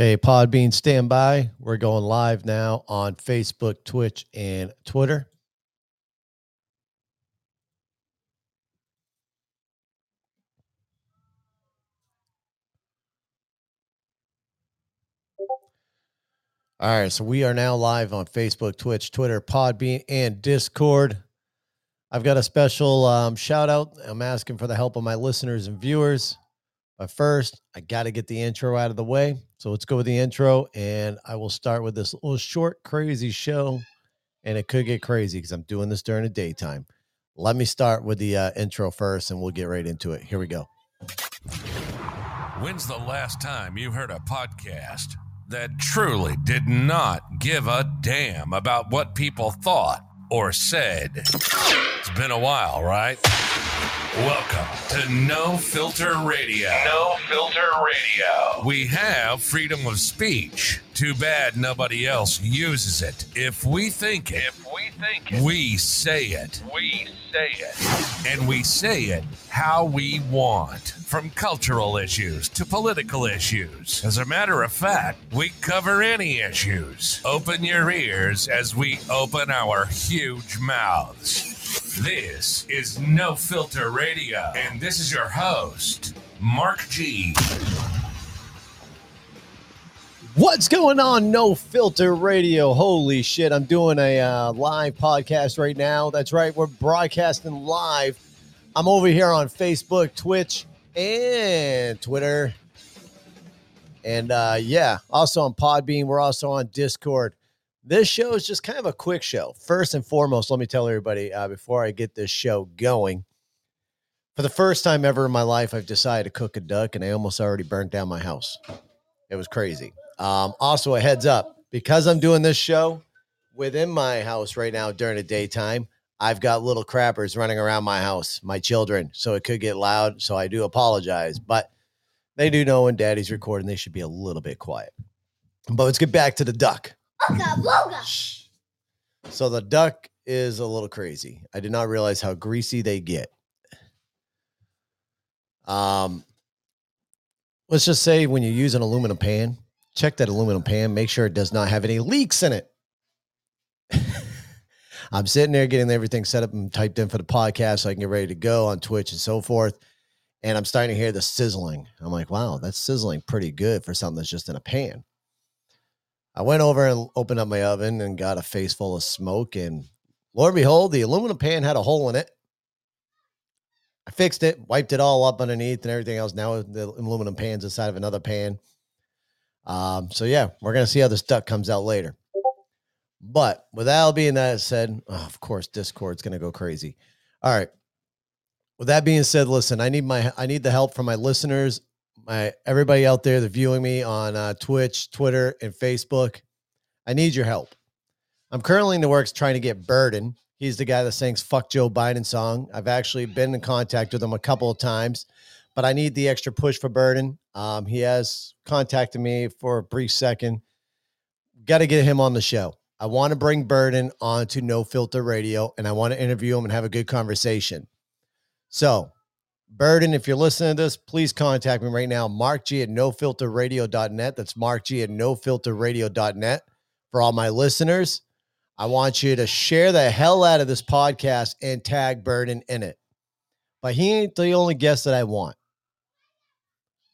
Okay, Podbean, stand by. We're going live now on Facebook, Twitch, and Twitter. All right, so we are now live on Facebook, Twitch, Twitter, Podbean, and Discord. I've got a special um, shout out. I'm asking for the help of my listeners and viewers. But first, I got to get the intro out of the way. So let's go with the intro, and I will start with this little short, crazy show. And it could get crazy because I'm doing this during the daytime. Let me start with the uh, intro first, and we'll get right into it. Here we go. When's the last time you heard a podcast that truly did not give a damn about what people thought or said? It's been a while, right? Welcome to No Filter Radio. No Filter Radio. We have freedom of speech. Too bad nobody else uses it. If we think it, if we think it, we say it. We say it. And we say it how we want. From cultural issues to political issues. As a matter of fact, we cover any issues. Open your ears as we open our huge mouths. This is No Filter Radio, and this is your host, Mark G. What's going on? No Filter Radio. Holy shit. I'm doing a uh, live podcast right now. That's right. We're broadcasting live. I'm over here on Facebook, Twitch, and Twitter. And uh, yeah, also on Podbean. We're also on Discord. This show is just kind of a quick show. First and foremost, let me tell everybody uh, before I get this show going. For the first time ever in my life, I've decided to cook a duck, and I almost already burnt down my house. It was crazy. Um, also, a heads up because I'm doing this show within my house right now during the daytime. I've got little crappers running around my house, my children, so it could get loud. So I do apologize, but they do know when daddy's recording, they should be a little bit quiet. But let's get back to the duck. Shh. So the duck is a little crazy. I did not realize how greasy they get. Um, let's just say when you use an aluminum pan, check that aluminum pan, make sure it does not have any leaks in it. I'm sitting there getting everything set up and typed in for the podcast so I can get ready to go on Twitch and so forth. And I'm starting to hear the sizzling. I'm like, wow, that's sizzling pretty good for something that's just in a pan. I went over and opened up my oven and got a face full of smoke. And Lord behold, the aluminum pan had a hole in it. I fixed it, wiped it all up underneath and everything else. Now the aluminum pan's inside of another pan. Um, so yeah, we're gonna see how this duck comes out later. But with all being that said, oh, of course, Discord's gonna go crazy. All right. With that being said, listen, I need my I need the help from my listeners, my everybody out there that viewing me on uh, Twitch, Twitter, and Facebook. I need your help. I'm currently in the works trying to get Burden. He's the guy that sings "Fuck Joe Biden" song. I've actually been in contact with him a couple of times, but I need the extra push for Burden. Um, he has contacted me for a brief second. Got to get him on the show. I want to bring Burden onto No Filter Radio, and I want to interview him and have a good conversation. So, Burden, if you're listening to this, please contact me right now. Mark G at nofilterradio.net. That's Mark G at nofilterradio.net. For all my listeners, I want you to share the hell out of this podcast and tag Burden in it. But he ain't the only guest that I want.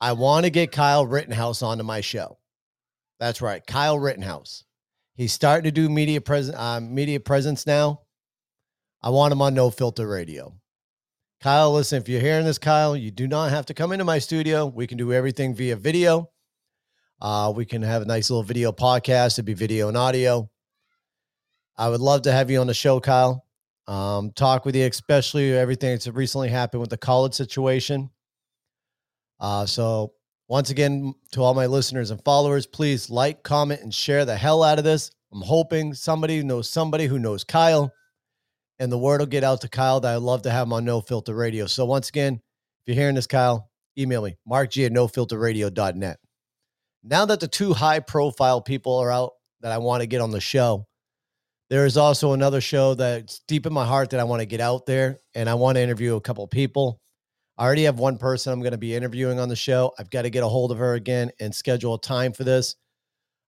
I want to get Kyle Rittenhouse onto my show. That's right, Kyle Rittenhouse. He's starting to do media present uh, media presence now. I want him on No Filter Radio. Kyle, listen, if you're hearing this, Kyle, you do not have to come into my studio. We can do everything via video. Uh, we can have a nice little video podcast. It'd be video and audio. I would love to have you on the show, Kyle. Um, talk with you, especially everything that's recently happened with the college situation. Uh, so, once again, to all my listeners and followers, please like, comment, and share the hell out of this. I'm hoping somebody knows somebody who knows Kyle, and the word will get out to Kyle that I'd love to have him on No Filter Radio. So, once again, if you're hearing this, Kyle, email me, markg at nofilterradio.net. Now that the two high profile people are out that I want to get on the show, there is also another show that's deep in my heart that I want to get out there, and I want to interview a couple people. I already have one person I'm going to be interviewing on the show. I've got to get a hold of her again and schedule a time for this.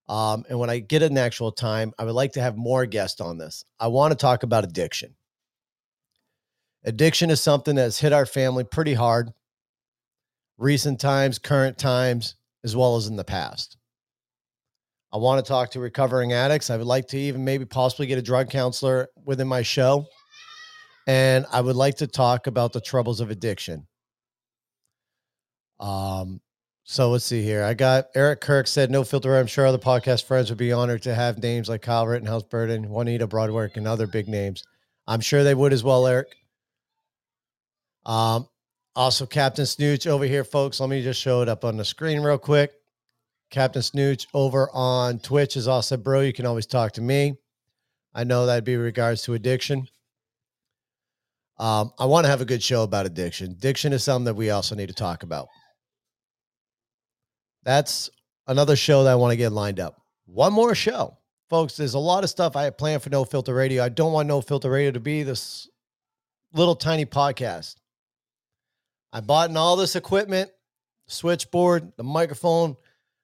Um, and when I get an actual time, I would like to have more guests on this. I want to talk about addiction. Addiction is something that's hit our family pretty hard, recent times, current times, as well as in the past. I want to talk to recovering addicts. I would like to even maybe possibly get a drug counselor within my show. And I would like to talk about the troubles of addiction. Um, so let's see here. I got Eric Kirk said, no filter. I'm sure other podcast friends would be honored to have names like Kyle Rittenhouse Burden, Juanita Broaddrick, and other big names. I'm sure they would as well, Eric. Um, also, Captain Snooch over here, folks. Let me just show it up on the screen real quick. Captain Snooch over on Twitch is also bro, you can always talk to me. I know that'd be regards to addiction. Um, I want to have a good show about addiction. Addiction is something that we also need to talk about. That's another show that I want to get lined up. One more show. Folks, there's a lot of stuff I have planned for No Filter Radio. I don't want No Filter Radio to be this little tiny podcast. I bought in all this equipment, switchboard, the microphone.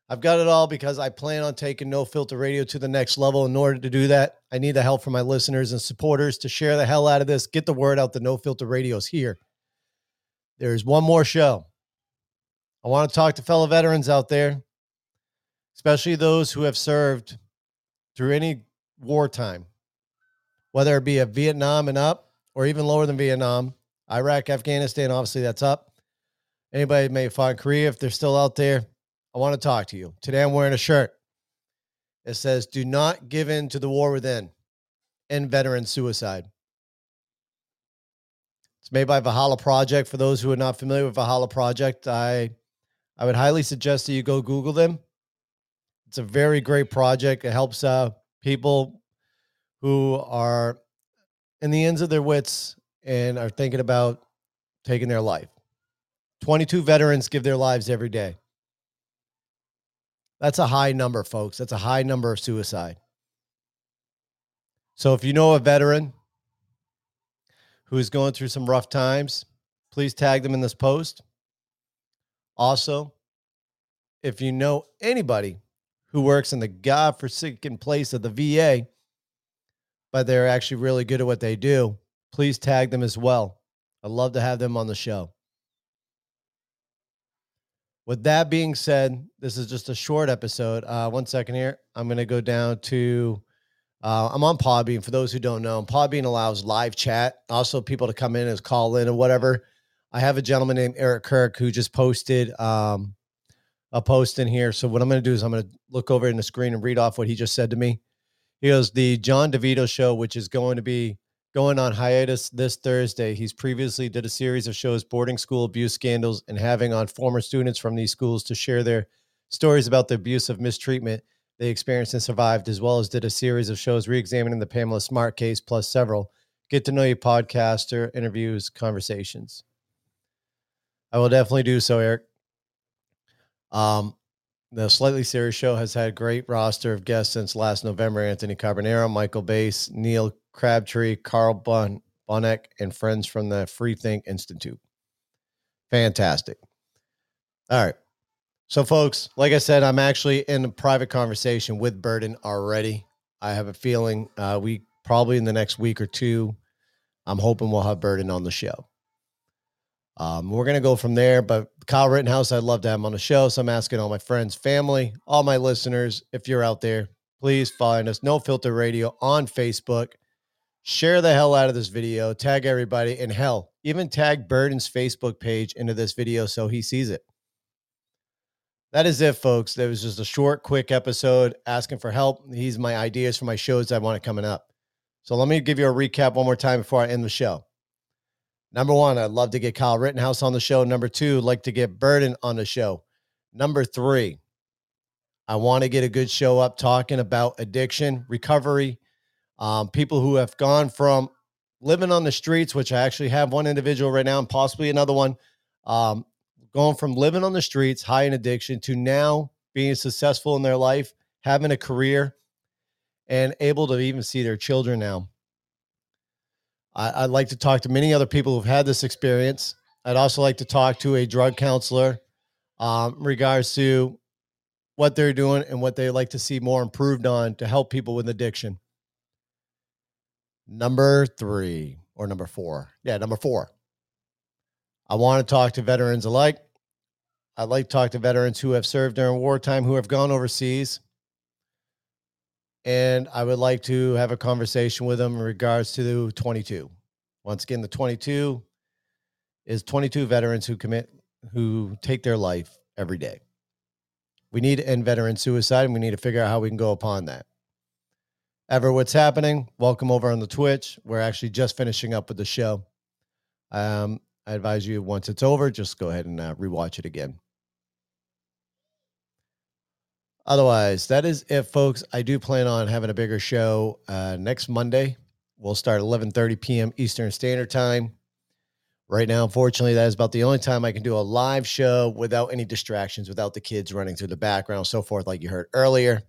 I've got it all because I plan on taking No Filter Radio to the next level. In order to do that, I need the help from my listeners and supporters to share the hell out of this, get the word out that No Filter Radio is here. There's one more show. I want to talk to fellow veterans out there, especially those who have served through any wartime, whether it be a Vietnam and up or even lower than Vietnam, Iraq, Afghanistan, obviously that's up. Anybody may find Korea if they're still out there. I want to talk to you. Today I'm wearing a shirt. It says, Do not give in to the war within. and veteran suicide. It's made by Valhalla Project. For those who are not familiar with Valhalla Project, I I would highly suggest that you go Google them. It's a very great project. It helps uh, people who are in the ends of their wits and are thinking about taking their life. 22 veterans give their lives every day. That's a high number, folks. That's a high number of suicide. So if you know a veteran who is going through some rough times, please tag them in this post. Also, if you know anybody who works in the godforsaken place of the VA, but they're actually really good at what they do, please tag them as well. I'd love to have them on the show. With that being said, this is just a short episode. Uh, one second here. I'm going to go down to, uh, I'm on Podbean. For those who don't know, Podbean allows live chat, also people to come in and call in and whatever. I have a gentleman named Eric Kirk who just posted um, a post in here. So what I'm going to do is I'm going to look over in the screen and read off what he just said to me. He goes, the John DeVito show, which is going to be going on hiatus this Thursday. He's previously did a series of shows, boarding school abuse scandals, and having on former students from these schools to share their stories about the abuse of mistreatment they experienced and survived, as well as did a series of shows re-examining the Pamela Smart case, plus several get to know you podcaster interviews, conversations. I will definitely do so, Eric. Um, the Slightly Serious Show has had a great roster of guests since last November. Anthony Carbonero, Michael Bass, Neil Crabtree, Carl Bonneck, and friends from the Free Think Institute. Fantastic. All right. So, folks, like I said, I'm actually in a private conversation with Burden already. I have a feeling uh, we probably in the next week or two, I'm hoping we'll have Burden on the show. Um, we're going to go from there. But Kyle Rittenhouse, I'd love to have him on the show. So I'm asking all my friends, family, all my listeners, if you're out there, please find us, No Filter Radio on Facebook. Share the hell out of this video, tag everybody, and hell, even tag Burden's Facebook page into this video so he sees it. That is it, folks. That was just a short, quick episode asking for help. He's my ideas for my shows I want it coming up. So let me give you a recap one more time before I end the show. Number one, I'd love to get Kyle Rittenhouse on the show. Number two, I'd like to get Burden on the show. Number three, I want to get a good show up talking about addiction, recovery, um, people who have gone from living on the streets, which I actually have one individual right now and possibly another one, um, going from living on the streets, high in addiction, to now being successful in their life, having a career, and able to even see their children now. I, would like to talk to many other people who've had this experience I'd also like to talk to a drug counselor um, in regards to what they're doing and what they like to see more improved on to help people with addiction. Number three or number four. Yeah, number four. I want to talk to veterans alike. I'd like to talk to veterans who have served during wartime, who have gone overseas. And I would like to have a conversation with them in regards to the 22. Once again, the 22 is 22 veterans who commit, who take their life every day. We need to end veteran suicide and we need to figure out how we can go upon that. Ever what's happening, welcome over on the Twitch. We're actually just finishing up with the show. Um, I advise you once it's over, just go ahead and uh, rewatch it again. Otherwise, that is it, folks. I do plan on having a bigger show uh, next Monday. We'll start 11:30 p.m. Eastern Standard Time. Right now, unfortunately, that is about the only time I can do a live show without any distractions, without the kids running through the background, so forth, like you heard earlier.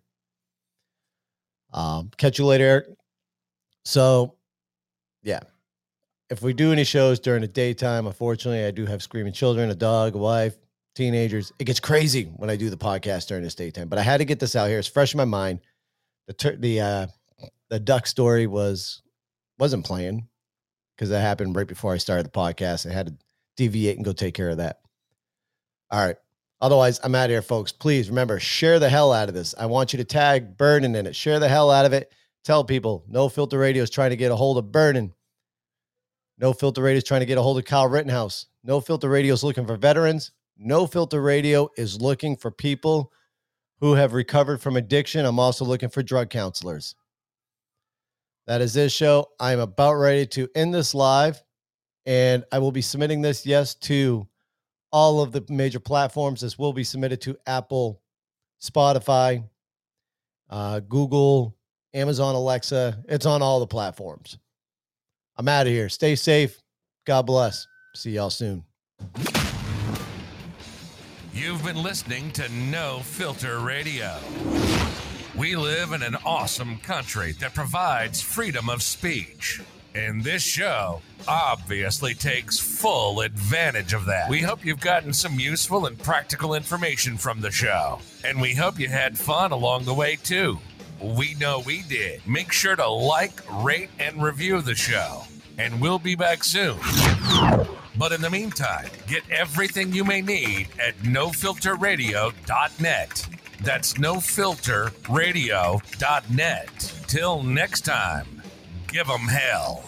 Um, catch you later, Eric. So, yeah, if we do any shows during the daytime, unfortunately, I do have screaming children, a dog, a wife, teenagers. It gets crazy when I do the podcast during this daytime. But I had to get this out here. It's fresh in my mind. The the uh, the duck story was wasn't playing because that happened right before I started the podcast. I had to deviate and go take care of that. All right. Otherwise, I'm out of here, folks. Please remember, share the hell out of this. I want you to tag Burden in it. Share the hell out of it. Tell people No Filter Radio is trying to get a hold of Burden. No Filter Radio is trying to get a hold of Kyle Rittenhouse. No Filter Radio is looking for veterans. No Filter Radio is looking for people who have recovered from addiction. I'm also looking for drug counselors. That is this show. I'm about ready to end this live, and I will be submitting this, yes, to all of the major platforms. This will be submitted to Apple, Spotify, uh, Google, Amazon Alexa. It's on all the platforms. I'm out of here. Stay safe. God bless. See y'all soon. You've been listening to No Filter Radio. We live in an awesome country that provides freedom of speech. And this show obviously takes full advantage of that. We hope you've gotten some useful and practical information from the show. And we hope you had fun along the way, too. We know we did. Make sure to like, rate, and review the show. And we'll be back soon. But in the meantime, get everything you may need at nofilterradio.net. That's nofilterradio.net. Till next time, give 'em hell.